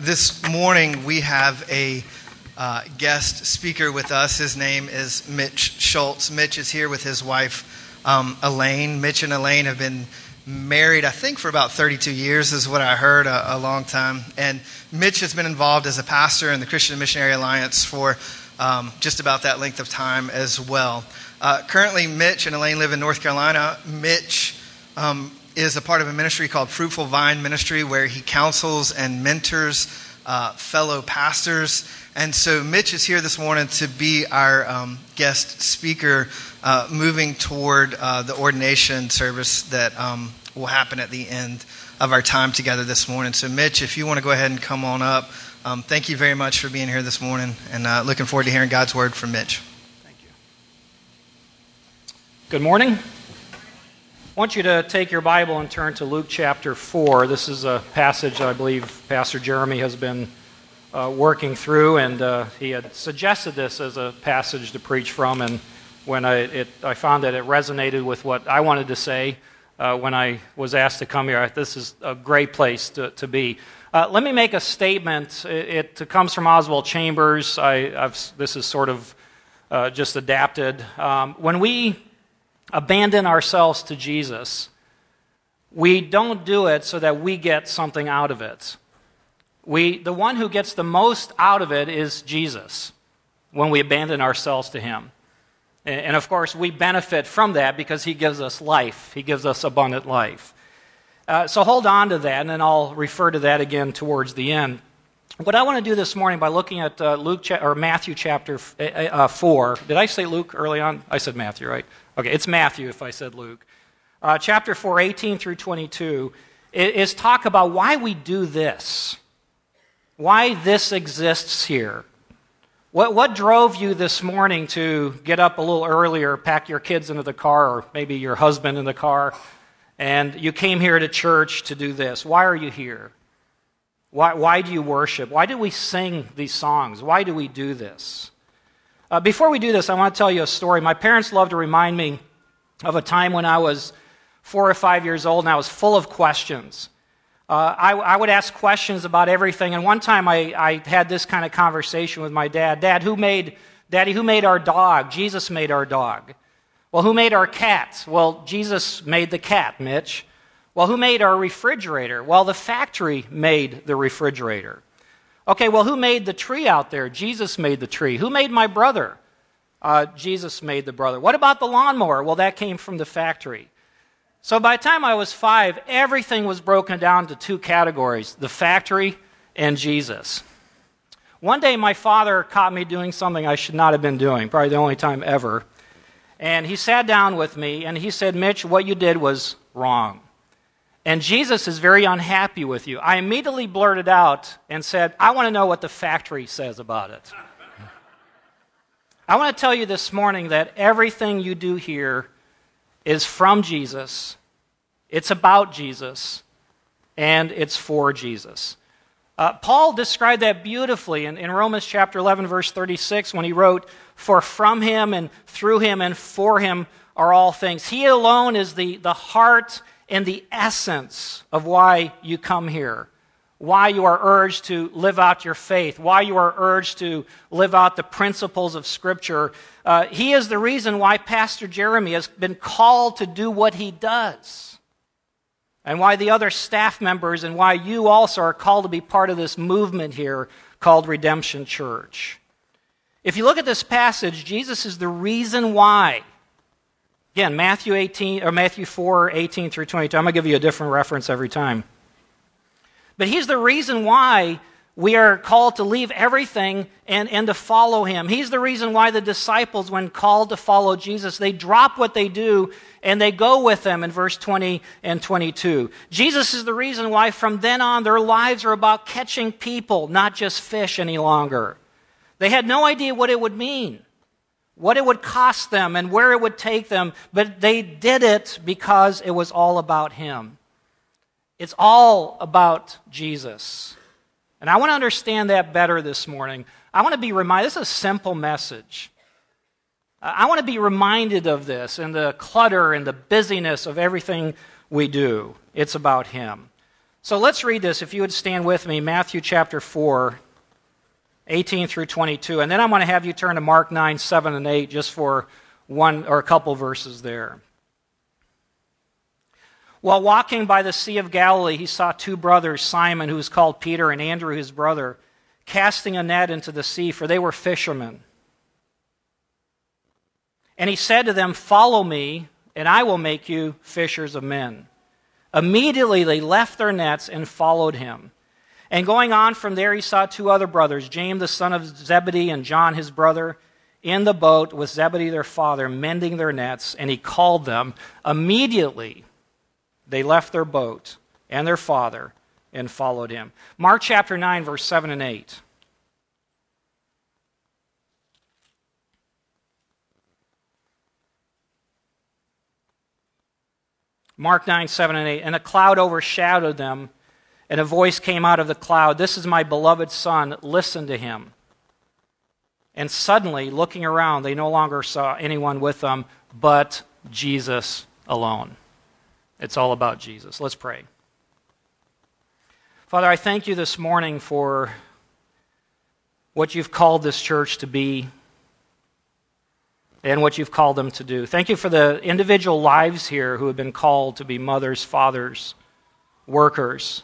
This morning we have a uh, guest speaker with us. His name is Mitch Schultz. Mitch is here with his wife, um, Elaine. Mitch and Elaine have been married, I think, for about 32 years, is what I heard, a, a long time. And Mitch has been involved as a pastor in the Christian Missionary Alliance for um, just about that length of time as well. Uh, currently, Mitch and Elaine live in North Carolina. Mitch um, is a part of a ministry called Fruitful Vine Ministry where he counsels and mentors uh, fellow pastors. And so Mitch is here this morning to be our um, guest speaker uh, moving toward uh, the ordination service that um, will happen at the end of our time together this morning. So, Mitch, if you want to go ahead and come on up, um, thank you very much for being here this morning and uh, looking forward to hearing God's word from Mitch. Thank you. Good morning. I want you to take your Bible and turn to Luke chapter 4. This is a passage I believe Pastor Jeremy has been uh, working through, and uh, he had suggested this as a passage to preach from. And when I, it, I found that it resonated with what I wanted to say uh, when I was asked to come here, this is a great place to, to be. Uh, let me make a statement. It, it comes from Oswald Chambers. I, this is sort of uh, just adapted. Um, when we abandon ourselves to Jesus, we don't do it so that we get something out of it. We, the one who gets the most out of it is Jesus when we abandon ourselves to Him. And, and of course, we benefit from that because He gives us life, He gives us abundant life. Uh, so hold on to that, and then I'll refer to that again towards the end. What I want to do this morning by looking at uh, Luke cha- or Matthew chapter uh, uh, four. Did I say Luke early on? I said Matthew, right? Okay, it's Matthew if I said Luke. Uh, chapter 4, 18 through 22, is talk about why we do this, why this exists here. What, what drove you this morning to get up a little earlier, pack your kids into the car, or maybe your husband in the car, and you came here to church to do this? Why are you here? Why, why do you worship? Why do we sing these songs? Why do we do this? Uh, before we do this, I want to tell you a story. My parents love to remind me of a time when I was four or five years old and I was full of questions. Uh, I, I, would ask questions about everything. And one time I, I, had this kind of conversation with my dad. Dad, who made, Daddy, who made our dog? Jesus made our dog. Well, who made our cat? Well, Jesus made the cat, Mitch. Well, who made our refrigerator? Well, the factory made the refrigerator. Okay, well, who made the tree out there? Jesus made the tree. Who made my brother? Uh, Jesus made the brother. What about the lawnmower? Well, that came from the factory. So by the time I was five, everything was broken down to two categories the factory and Jesus. One day, my father caught me doing something I should not have been doing, probably the only time ever. And he sat down with me and he said, Mitch, what you did was wrong. And Jesus is very unhappy with you. I immediately blurted out and said, I want to know what the factory says about it. I want to tell you this morning that everything you do here is from Jesus, it's about Jesus, and it's for Jesus. Uh, Paul described that beautifully in, in Romans chapter 11, verse 36, when he wrote, For from him and through him and for him are all things. He alone is the, the heart and the essence of why you come here, why you are urged to live out your faith, why you are urged to live out the principles of Scripture. Uh, he is the reason why Pastor Jeremy has been called to do what he does, and why the other staff members and why you also are called to be part of this movement here called Redemption Church. If you look at this passage, Jesus is the reason why Again, Matthew 18 or Matthew 4, 18 through 22. I'm going to give you a different reference every time. But he's the reason why we are called to leave everything and, and to follow him. He's the reason why the disciples, when called to follow Jesus, they drop what they do and they go with them in verse 20 and 22. Jesus is the reason why from then on their lives are about catching people, not just fish any longer. They had no idea what it would mean what it would cost them and where it would take them, but they did it because it was all about Him. It's all about Jesus. And I want to understand that better this morning. I want to be reminded, this is a simple message. I want to be reminded of this and the clutter and the busyness of everything we do. It's about Him. So let's read this, if you would stand with me, Matthew chapter 4, 18 through 22. And then I'm going to have you turn to Mark 9, 7, and 8 just for one or a couple verses there. While walking by the Sea of Galilee, he saw two brothers, Simon, who was called Peter, and Andrew, his brother, casting a net into the sea, for they were fishermen. And he said to them, Follow me, and I will make you fishers of men. Immediately they left their nets and followed him. And going on from there, he saw two other brothers, James the son of Zebedee and John his brother, in the boat with Zebedee their father, mending their nets, and he called them. Immediately they left their boat and their father and followed him. Mark chapter 9, verse 7 and 8. Mark 9, 7 and 8. And a cloud overshadowed them, and a voice came out of the cloud This is my beloved Son, listen to him. And suddenly, looking around, they no longer saw anyone with them but Jesus alone. It's all about Jesus. Let's pray. Father, I thank you this morning for what you've called this church to be and what you've called them to do. Thank you for the individual lives here who have been called to be mothers, fathers, workers.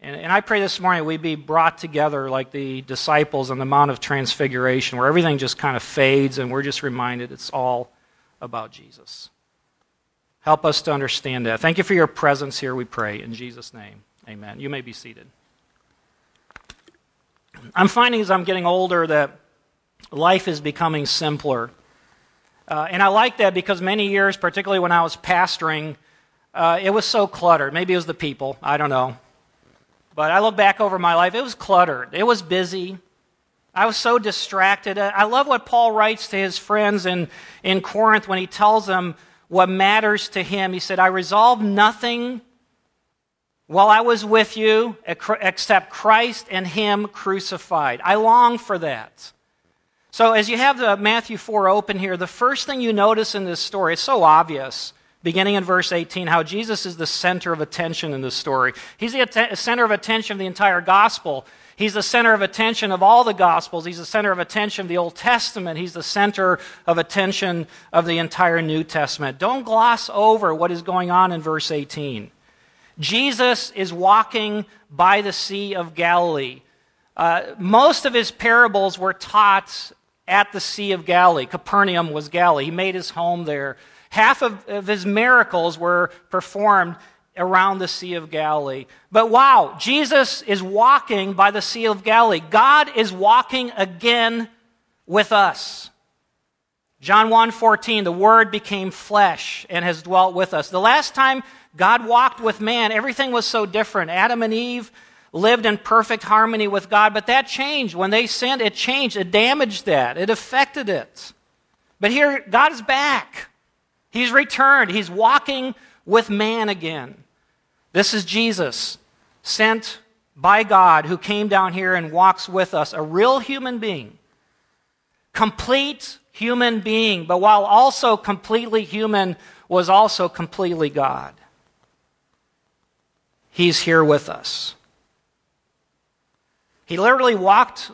And, and I pray this morning we'd be brought together like the disciples on the Mount of Transfiguration, where everything just kind of fades and we're just reminded it's all about Jesus. Help us to understand that. Thank you for your presence here, we pray. In Jesus' name, amen. You may be seated. I'm finding as I'm getting older that life is becoming simpler. Uh, and I like that because many years, particularly when I was pastoring, uh, it was so cluttered. Maybe it was the people, I don't know. But I look back over my life, it was cluttered, it was busy. I was so distracted. Uh, I love what Paul writes to his friends in, in Corinth when he tells them what matters to him. He said, I resolved nothing while I was with you except Christ and Him crucified. I long for that. So, as you have the Matthew 4 open here, the first thing you notice in this story, it's so obvious, beginning in verse 18, how Jesus is the center of attention in this story. He's the att- center of attention of the entire gospel. He's the center of attention of all the Gospels. He's the center of attention of the Old Testament. He's the center of attention of the entire New Testament. Don't gloss over what is going on in verse 18. Jesus is walking by the Sea of Galilee. Uh, most of his parables were taught at the Sea of Galilee. Capernaum was Galilee. He made his home there. Half of, of his miracles were performed around the Sea of Galilee. But wow, Jesus is walking by the Sea of Galilee. God is walking again with us. John 1:14 the word became flesh and has dwelt with us. The last time God walked with man, everything was so different. Adam and Eve lived in perfect harmony with God, but that changed. When they sinned, it changed. It damaged that. It affected it. But here, God is back. He's returned. He's walking with man again. This is Jesus, sent by God, who came down here and walks with us, a real human being. Complete human being, but while also completely human, was also completely God. He's here with us. He literally walked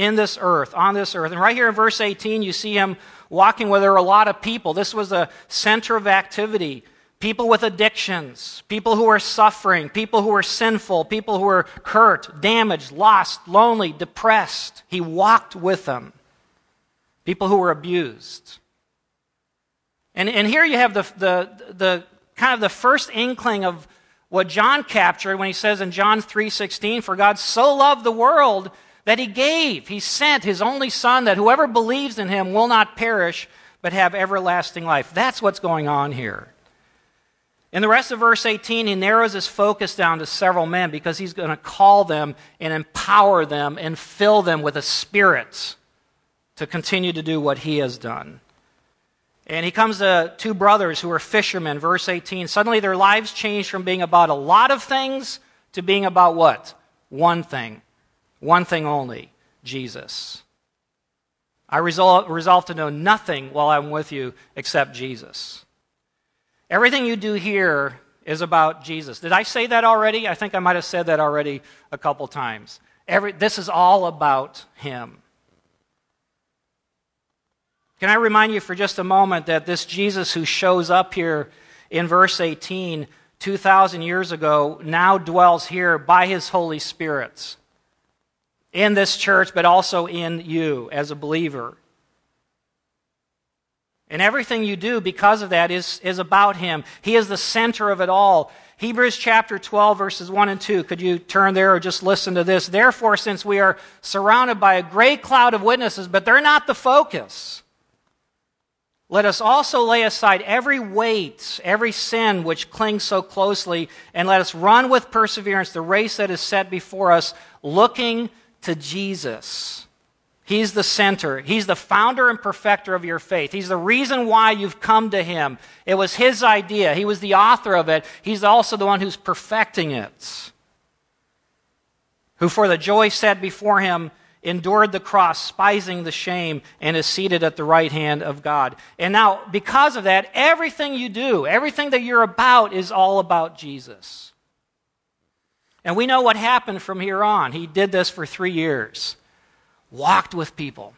in this earth, on this earth. And right here in verse 18, you see him walking where there were a lot of people. This was a center of activity. People with addictions, people who were suffering, people who were sinful, people who were hurt, damaged, lost, lonely, depressed. He walked with them. People who were abused. And, and here you have the, the, the kind of the first inkling of what John captured when he says in John 3:16, "For God so loved the world that he gave, he sent his only son that whoever believes in him will not perish but have everlasting life." That's what's going on here. In the rest of verse 18, he narrows his focus down to several men because he's going to call them and empower them and fill them with a spirit to continue to do what he has done. And he comes to two brothers who are fishermen, verse 18. Suddenly their lives change from being about a lot of things to being about what? One thing. One thing only Jesus. I resolve, resolve to know nothing while I'm with you except Jesus. Everything you do here is about Jesus. Did I say that already? I think I might have said that already a couple times. Every, this is all about Him. Can I remind you for just a moment that this Jesus who shows up here in verse 18, 2,000 years ago, now dwells here by His Holy Spirit in this church, but also in you as a believer. And everything you do because of that is, is about Him. He is the center of it all. Hebrews chapter 12, verses 1 and 2. Could you turn there or just listen to this? Therefore, since we are surrounded by a great cloud of witnesses, but they're not the focus, let us also lay aside every weight, every sin which clings so closely, and let us run with perseverance the race that is set before us, looking to Jesus. He's the center. He's the founder and perfecter of your faith. He's the reason why you've come to Him. It was His idea. He was the author of it. He's also the one who's perfecting it. Who, for the joy set before Him, endured the cross, spising the shame, and is seated at the right hand of God. And now, because of that, everything you do, everything that you're about, is all about Jesus. And we know what happened from here on. He did this for three years, walked with people,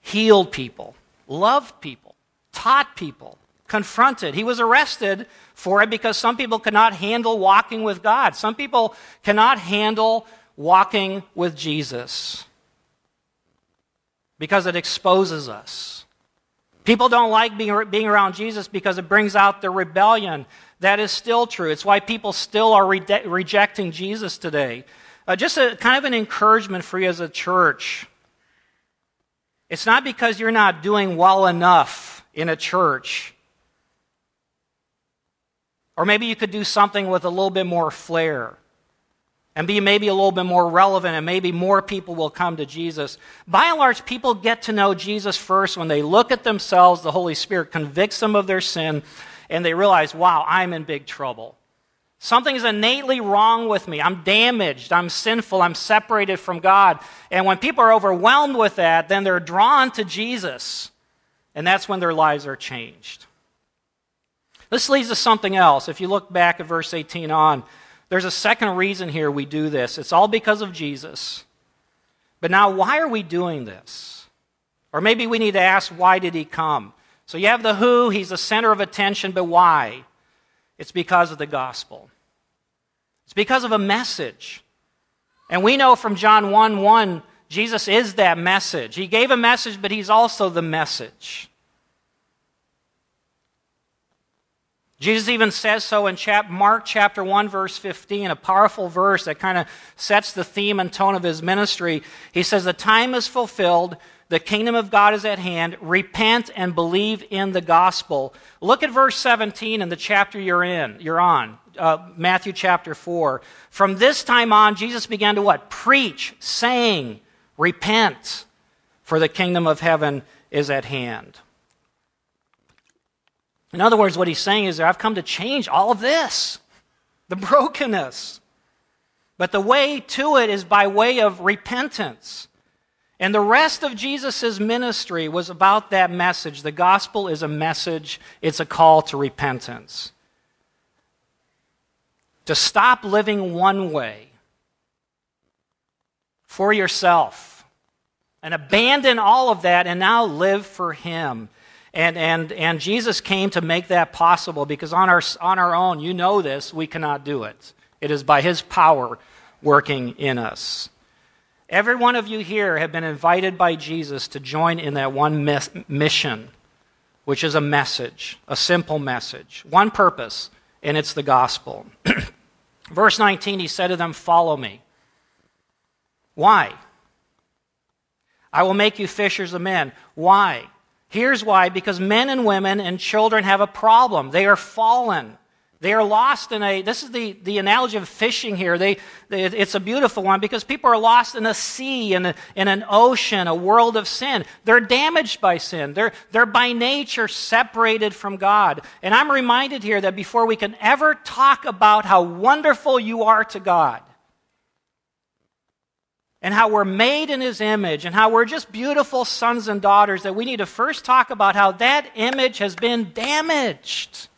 healed people, loved people, taught people, confronted. He was arrested for it because some people cannot handle walking with God. Some people cannot handle walking with Jesus because it exposes us. People don't like being, being around Jesus because it brings out their rebellion that is still true. It's why people still are re- rejecting Jesus today. Uh, just a kind of an encouragement for you as a church. It's not because you're not doing well enough in a church. Or maybe you could do something with a little bit more flair and be maybe a little bit more relevant, and maybe more people will come to Jesus. By and large, people get to know Jesus first when they look at themselves, the Holy Spirit convicts them of their sin, and they realize, wow, I'm in big trouble. Something is innately wrong with me. I'm damaged. I'm sinful. I'm separated from God. And when people are overwhelmed with that, then they're drawn to Jesus. And that's when their lives are changed. This leads to something else. If you look back at verse 18 on, there's a second reason here we do this. It's all because of Jesus. But now, why are we doing this? Or maybe we need to ask, why did he come? So you have the who, he's the center of attention, but why? It's because of the gospel. It's because of a message. And we know from John 1 1, Jesus is that message. He gave a message, but he's also the message. Jesus even says so in chap- Mark chapter 1, verse 15, a powerful verse that kind of sets the theme and tone of his ministry. He says, The time is fulfilled, the kingdom of God is at hand. Repent and believe in the gospel. Look at verse 17 in the chapter you're in, you're on. Uh, Matthew chapter 4. From this time on, Jesus began to what? Preach, saying, Repent, for the kingdom of heaven is at hand. In other words, what he's saying is, I've come to change all of this, the brokenness. But the way to it is by way of repentance. And the rest of Jesus' ministry was about that message. The gospel is a message, it's a call to repentance. To stop living one way for yourself and abandon all of that and now live for Him. And, and, and Jesus came to make that possible because on our, on our own, you know this, we cannot do it. It is by His power working in us. Every one of you here have been invited by Jesus to join in that one mission, which is a message, a simple message, one purpose, and it's the gospel. Verse 19, he said to them, Follow me. Why? I will make you fishers of men. Why? Here's why because men and women and children have a problem. They are fallen. They are lost in a, this is the, the analogy of fishing here. They, they, it's a beautiful one because people are lost in a sea, in, a, in an ocean, a world of sin. They're damaged by sin. They're, they're by nature separated from God. And I'm reminded here that before we can ever talk about how wonderful you are to God, and how we're made in his image and how we're just beautiful sons and daughters, that we need to first talk about how that image has been damaged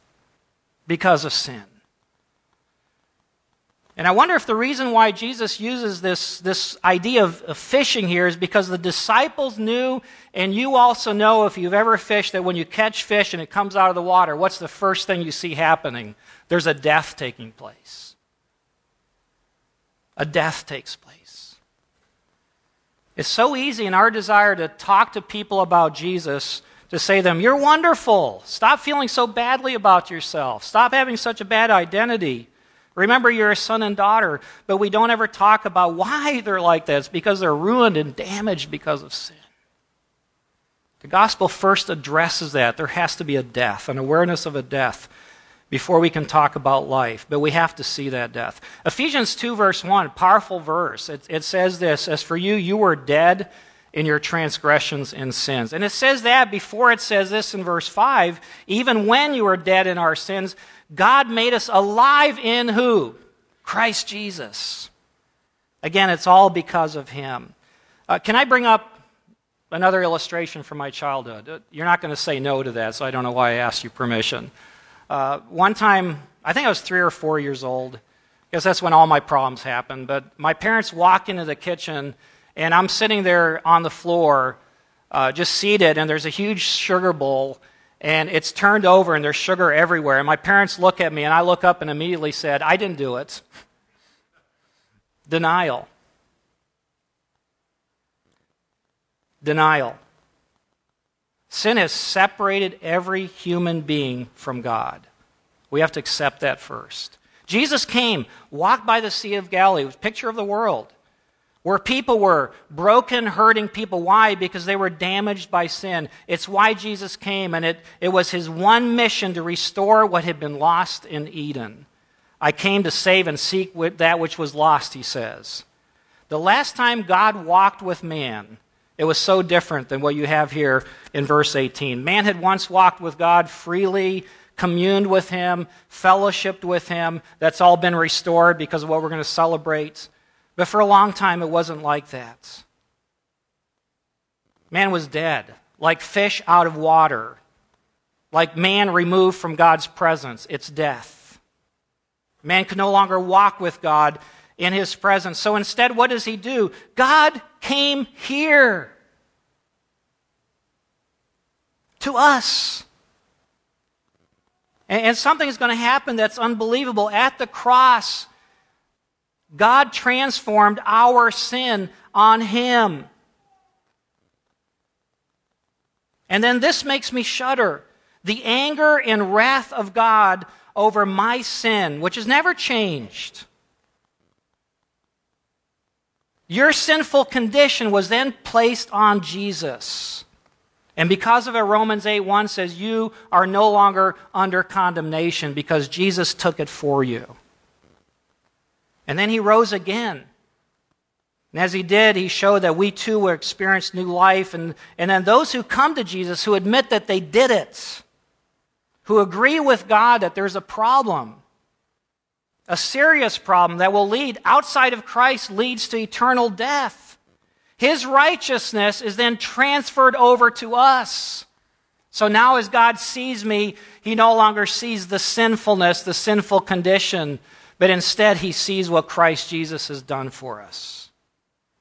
because of sin. And I wonder if the reason why Jesus uses this, this idea of, of, fishing here is because the disciples knew, and you also know if you've ever fished, that when you catch fish and it comes out of the water, what's the first thing you see happening? There's a death taking place. A death takes place. It's so easy in our desire to talk to people about Jesus to say to them, You're wonderful. Stop feeling so badly about yourself. Stop having such a bad identity. Remember, you're a son and daughter, but we don't ever talk about why they're like that. It's because they're ruined and damaged because of sin. The gospel first addresses that. There has to be a death, an awareness of a death, before we can talk about life. But we have to see that death. Ephesians 2, verse 1, powerful verse. It, it says this As for you, you were dead in your transgressions and sins. And it says that before it says this in verse 5 even when you were dead in our sins, God made us alive in who? Christ Jesus. Again, it's all because of Him. Uh, can I bring up another illustration from my childhood? Uh, you're not going to say no to that, so I don't know why I asked you permission. Uh, one time, I think I was three or four years old. I guess that's when all my problems happened. But my parents walked into the kitchen, and I'm sitting there on the floor, uh, just seated, and there's a huge sugar bowl and it's turned over and there's sugar everywhere. And my parents look at me and I look up and immediately said, I didn't do it. Denial. Denial. Sin has separated every human being from God. We have to accept that first. Jesus came, walked by the Sea of Galilee, was picture of the world where people were broken, hurting people. Why? Because they were damaged by sin. It's why Jesus came, and it, it was his one mission to restore what had been lost in Eden. I came to save and seek that which was lost, he says. The last time God walked with man, it was so different than what you have here in verse 18. Man had once walked with God freely, communed with him, fellowshipped with him. That's all been restored because of what we're going to celebrate. But for a long time, it wasn't like that. Man was dead, like fish out of water, like man removed from God's presence. It's death. Man could no longer walk with God in his presence. So instead, what does he do? God came here to us. And, something is going to happen that's unbelievable. At the cross, God transformed our sin on him. And then this makes me shudder. The anger and wrath of God over my sin, which has never changed. Your sinful condition was then placed on Jesus. And because of it, Romans 8 1 says, You are no longer under condemnation because Jesus took it for you. And then he rose again. And as he did, he showed that we too will experience new life. And, and then those who come to Jesus, who admit that they did it, who agree with God that there's a problem, a serious problem that will lead outside of Christ leads to eternal death. His righteousness is then transferred over to us. So now, as God sees me, he no longer sees the sinfulness, the sinful condition, but instead he sees what Christ Jesus has done for us.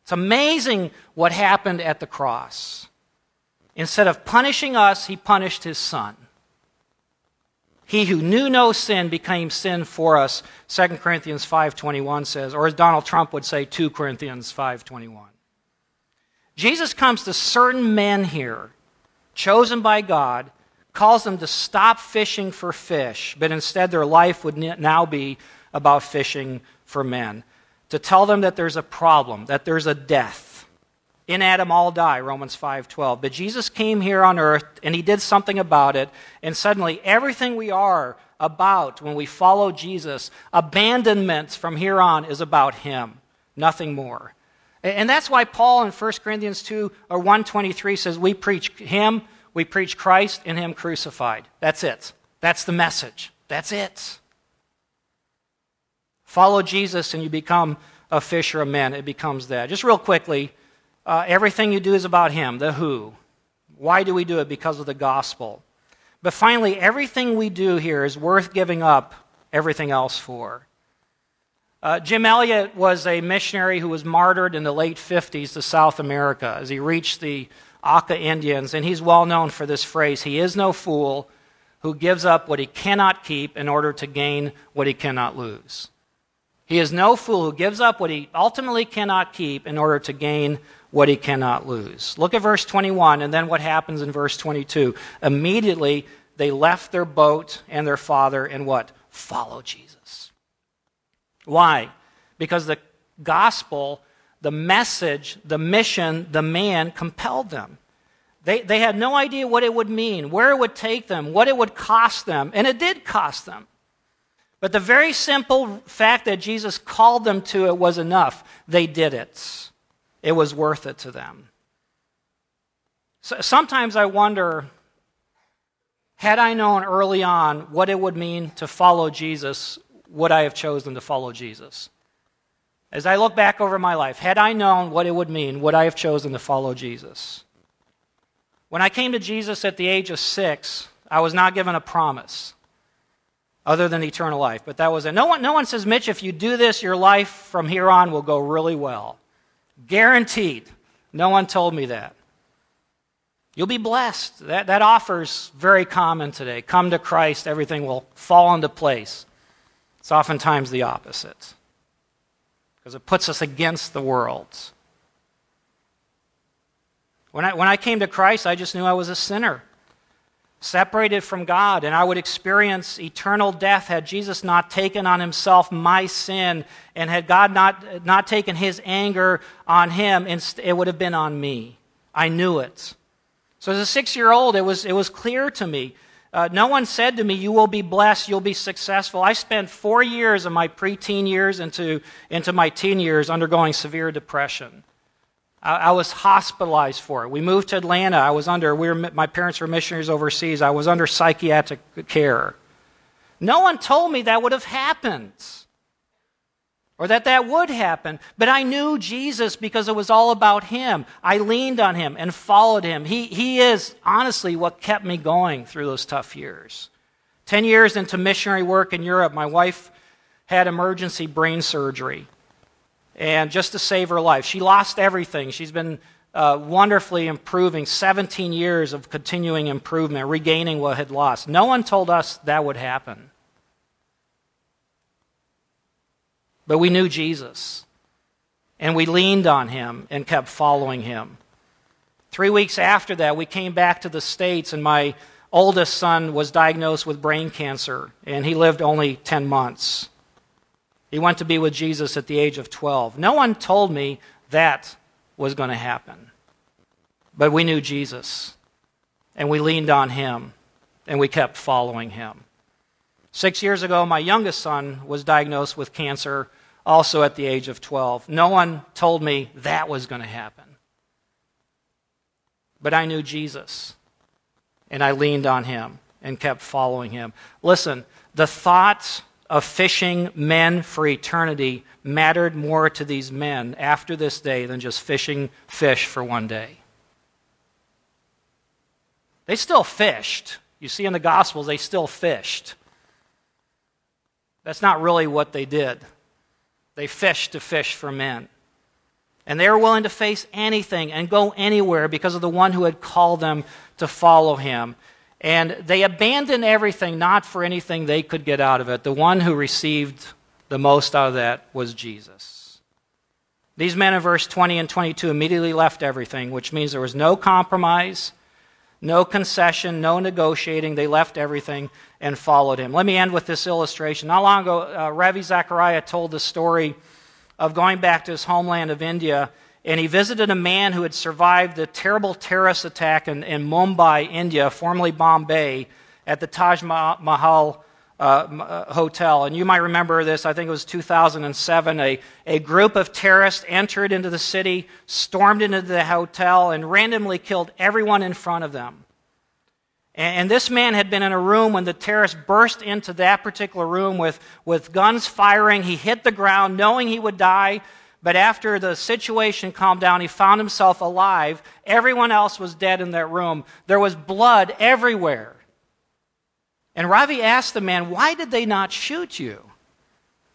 It's amazing what happened at the cross. Instead of punishing us, he punished his son. He who knew no sin became sin for us, 2 Corinthians 5:21 says, or as Donald Trump would say 2 Corinthians 5:21. Jesus comes to certain men here, chosen by God, calls them to stop fishing for fish, but instead their life would now be about fishing for men. To tell them that there's a problem, that there's a death. In Adam all die, Romans 5:12. But Jesus came here on earth and he did something about it, and suddenly everything we are about when we follow Jesus, abandonment from here on is about him, nothing more. And that's why Paul in 1 Corinthians 2 or 123 says we preach him, we preach Christ and him crucified. That's it. That's the message. That's it. Follow Jesus and you become a fisher of men. It becomes that. Just real quickly, uh, everything you do is about Him, the who. Why do we do it? Because of the gospel. But finally, everything we do here is worth giving up everything else for. Uh, Jim Elliot was a missionary who was martyred in the late 50s to South America as he reached the Auca Indians, and he's well known for this phrase He is no fool who gives up what he cannot keep in order to gain what he cannot lose. He is no fool who gives up what he ultimately cannot keep in order to gain what he cannot lose. Look at verse 21 and then what happens in verse 22. Immediately they left their boat and their father and what? Follow Jesus. Why? Because the gospel, the message, the mission, the man compelled them. They, they had no idea what it would mean, where it would take them, what it would cost them, and it did cost them. But the very simple fact that Jesus called them to it was enough. They did it, it was worth it to them. So sometimes I wonder had I known early on what it would mean to follow Jesus, would I have chosen to follow Jesus? As I look back over my life, had I known what it would mean, would I have chosen to follow Jesus? When I came to Jesus at the age of six, I was not given a promise other than eternal life. But that was it. No one, no one says, Mitch, if you do this, your life from here on will go really well. Guaranteed. No one told me that. You'll be blessed. That, that offer's very common today. Come to Christ, everything will fall into place. It's oftentimes the opposite because it puts us against the world. When I, when I came to Christ, I just knew I was a sinner, separated from God, and I would experience eternal death had Jesus not taken on himself my sin, and had God not, not taken his anger on him, it would have been on me. I knew it. So as a six year old, it was, it was clear to me. Uh, no one said to me, You will be blessed, you'll be successful. I spent four years of my preteen years into, into my teen years undergoing severe depression. I, I, was hospitalized for it. We moved to Atlanta. I was under, we were, my parents were missionaries overseas. I was under psychiatric care. No one told me that would have happened or that that would happen. But I knew Jesus because it was all about him. I leaned on him and followed him. He, he is honestly what kept me going through those tough years. Ten years into missionary work in Europe, my wife had emergency brain surgery and just to save her life. She lost everything. She's been uh, wonderfully improving, 17 years of continuing improvement, regaining what had lost. No one told us that would happen. But we knew Jesus, and we leaned on him and kept following him. Three weeks after that, we came back to the States, and my oldest son was diagnosed with brain cancer, and he lived only 10 months. He went to be with Jesus at the age of 12. No one told me that was going to happen. But we knew Jesus, and we leaned on him, and we kept following him. Six years ago, my youngest son was diagnosed with cancer, also at the age of 12. No one told me that was going to happen. But I knew Jesus, and I leaned on him and kept following him. Listen, the thoughts of fishing men for eternity mattered more to these men after this day than just fishing fish for one day. They still fished. You see in the Gospels, they still fished. That's not really what they did. They fished to fish for men. And they were willing to face anything and go anywhere because of the one who had called them to follow him. And they abandoned everything, not for anything they could get out of it. The one who received the most out of that was Jesus. These men in verse 20 and 22 immediately left everything, which means there was no compromise, no concession, no negotiating. They left everything and followed him. Let me end with this illustration. Not long ago, uh, Ravi Zacharias told the story of going back to his homeland of India and he visited a man who had survived the terrible terrorist attack in, in Mumbai, India, formerly Bombay, at the Taj Mahal uh, uh, Hotel. And you might remember this, I think it was 2007. A, a group of terrorists entered into the city, stormed into the hotel, and randomly killed everyone in front of them. And, and this man had been in a room when the terrorists burst into that particular room with, with guns firing. He hit the ground knowing he would die. But after the situation calmed down, he found himself alive. Everyone else was dead in that room. There was blood everywhere. And Ravi asked the man, Why did they not shoot you?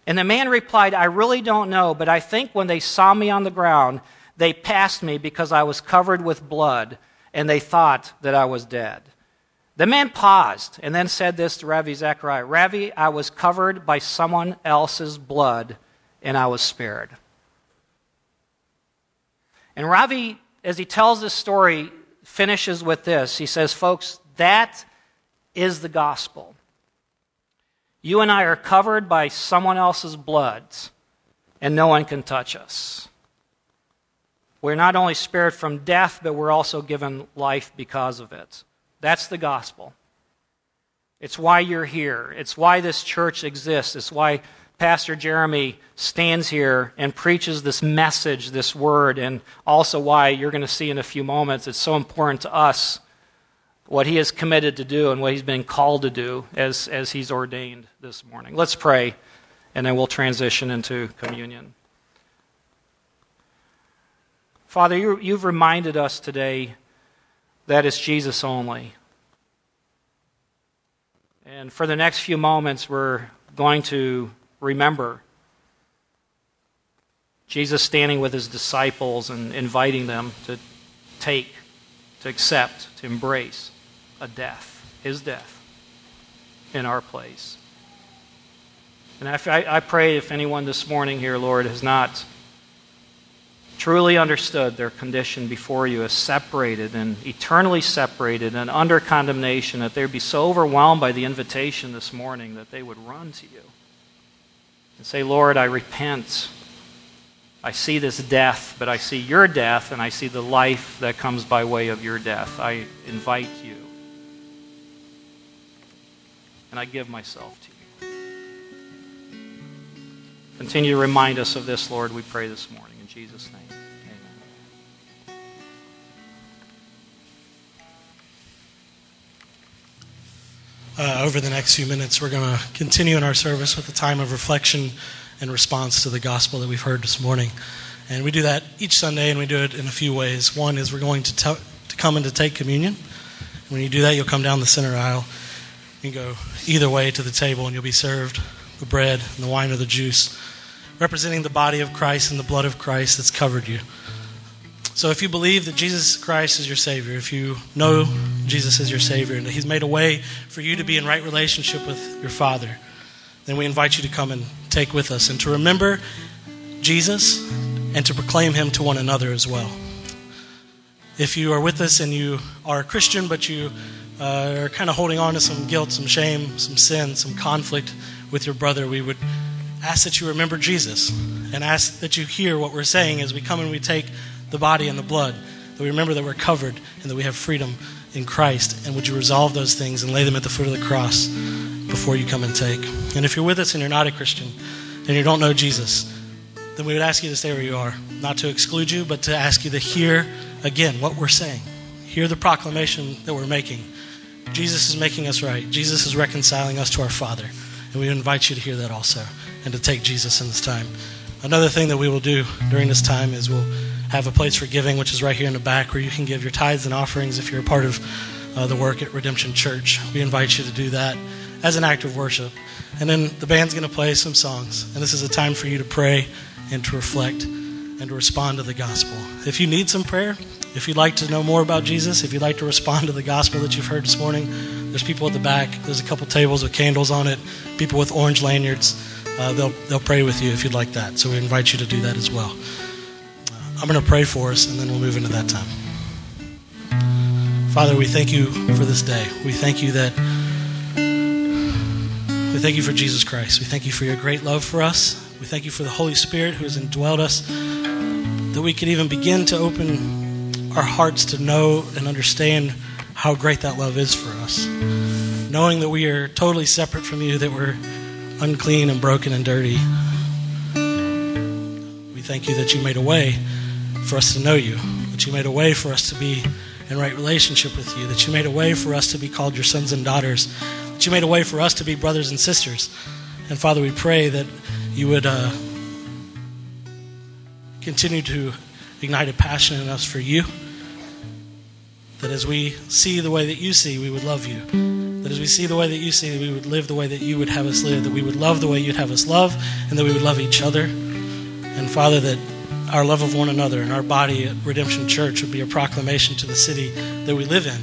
And the man replied, I really don't know, but I think when they saw me on the ground, they passed me because I was covered with blood, and they thought that I was dead. The man paused and then said this to Ravi Zacharias Ravi, I was covered by someone else's blood, and I was spared. And Ravi, as he tells this story, finishes with this. He says, Folks, that is the gospel. You and I are covered by someone else's blood, and no one can touch us. We're not only spared from death, but we're also given life because of it. That's the gospel. It's why you're here. It's why this church exists. It's why Pastor Jeremy stands here and preaches this message, this word, and also why you're going to see in a few moments it's so important to us what he is committed to do and what he's been called to do as, as he's ordained this morning. Let's pray, and then we'll transition into communion. Father, you, you've reminded us today that it's Jesus only. And for the next few moments, we're going to remember Jesus standing with his disciples and inviting them to take, to accept, to embrace a death, his death, in our place. And I, I pray if anyone this morning here, Lord, has not truly understood their condition before you as separated and eternally separated and under condemnation, that they would be so overwhelmed by the invitation this morning that they would run to you and say, Lord, I repent. I see this death, but I see your death, and I see the life that comes by way of your death. I invite you and I give myself to you. Continue to remind us of this, Lord, we pray this morning. In Jesus' name, Uh, over the next few minutes, we're going to continue in our service with a time of reflection and response to the gospel that we've heard this morning. And we do that each Sunday, and we do it in a few ways. One is we're going to, t- to come and to take communion. When you do that, you'll come down the center aisle can go either way to the table and you'll be served the bread and the wine or the juice, representing the body of Christ and the blood of Christ that's covered you. So if you believe that Jesus Christ is your Savior, if you know Jesus is your Savior and He's made a way for you to be in right relationship with your Father, then we invite you to come and take with us and to remember Jesus and to proclaim Him to one another as well. If you are with us and you are a Christian, but you uh, are kind of holding on to some guilt, some shame, some sin, some conflict with your brother, we would ask that you remember Jesus and ask that you hear what we're saying as we come and we take the body and the blood, that we remember that we're covered and that we have freedom in Christ. And would you resolve those things and lay them at the foot of the cross before you come and take? And if you're with us and you're not a Christian and you don't know Jesus, then we would ask you to stay where you are, not to exclude you, but to ask you to hear again what we're saying. Hear the proclamation that we're making Jesus is making us right. Jesus is reconciling us to our Father. And we invite you to hear that also and to take Jesus in this time. Another thing that we will do during this time is we'll have a place for giving, which is right here in the back, where you can give your tithes and offerings if you're a part of uh, the work at Redemption Church. We invite you to do that as an act of worship. And then the band's going to play some songs. And this is a time for you to pray and to reflect and to respond to the gospel. If you need some prayer, if you'd like to know more about Jesus, if you'd like to respond to the gospel that you've heard this morning, there's people at the back. There's a couple tables with candles on it, people with orange lanyards. Uh, they'll, they'll pray with you if you'd like that. So we invite you to do that as well. I'm going to pray for us, and then we'll move into that time. Father, we thank you for this day. We thank you that. We thank you for Jesus Christ. We thank you for your great love for us. We thank you for the Holy Spirit who has indwelled us, that we can even begin to open our hearts to know and understand how great that love is for us. Knowing that we are totally separate from you, that we're unclean and broken and dirty. We thank you that you made a way for us to know you, that you made a way for us to be in right relationship with you, that you made a way for us to be called your sons and daughters, that you made a way for us to be brothers and sisters. And Father, we pray that you would uh, continue to ignite a passion in us for you that as we see the way that you see, we would love you. That as we see the way that you see, we would live the way that you would have us live, that we would love the way you'd have us love, and that we would love each other. And Father, that our love of one another and our body at Redemption Church would be a proclamation to the city that we live in.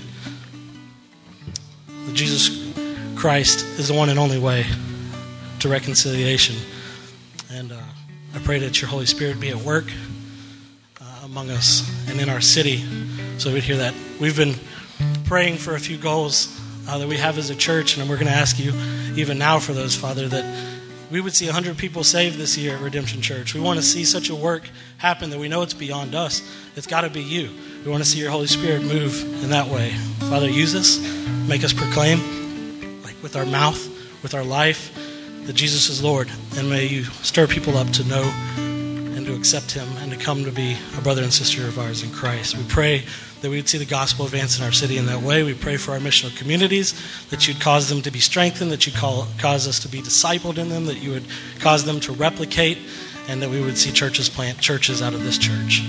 That Jesus Christ is the one and only way to reconciliation. And uh, I pray that your Holy Spirit be at work uh, among us and in our city so we'd hear that. We've been praying for a few goals uh, that we have as a church, and we're going to ask you even now for those, Father, that we would see 100 people saved this year at Redemption Church. We want to see such a work happen that we know it's beyond us. It's got to be you. We want to see your Holy Spirit move in that way. Father, use us, make us proclaim, like with our mouth, with our life, that Jesus is Lord. And may you stir people up to know accept him and to come to be a brother and sister of ours in Christ. We pray that we would see the gospel advance in our city in that way. We pray for our missional communities, that you'd cause them to be strengthened, that you'd call, cause us to be discipled in them, that you would cause them to replicate, and that we would see churches plant churches out of this church.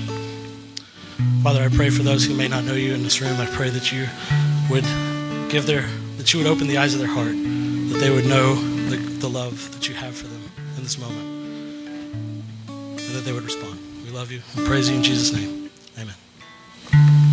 Father, I pray for those who may not know you in this room. I pray that you would give their, that you would open the eyes of their heart, that they would know the, the love that you have for them in this moment, that they would respond. We love you and praise you in Jesus' name. Amen.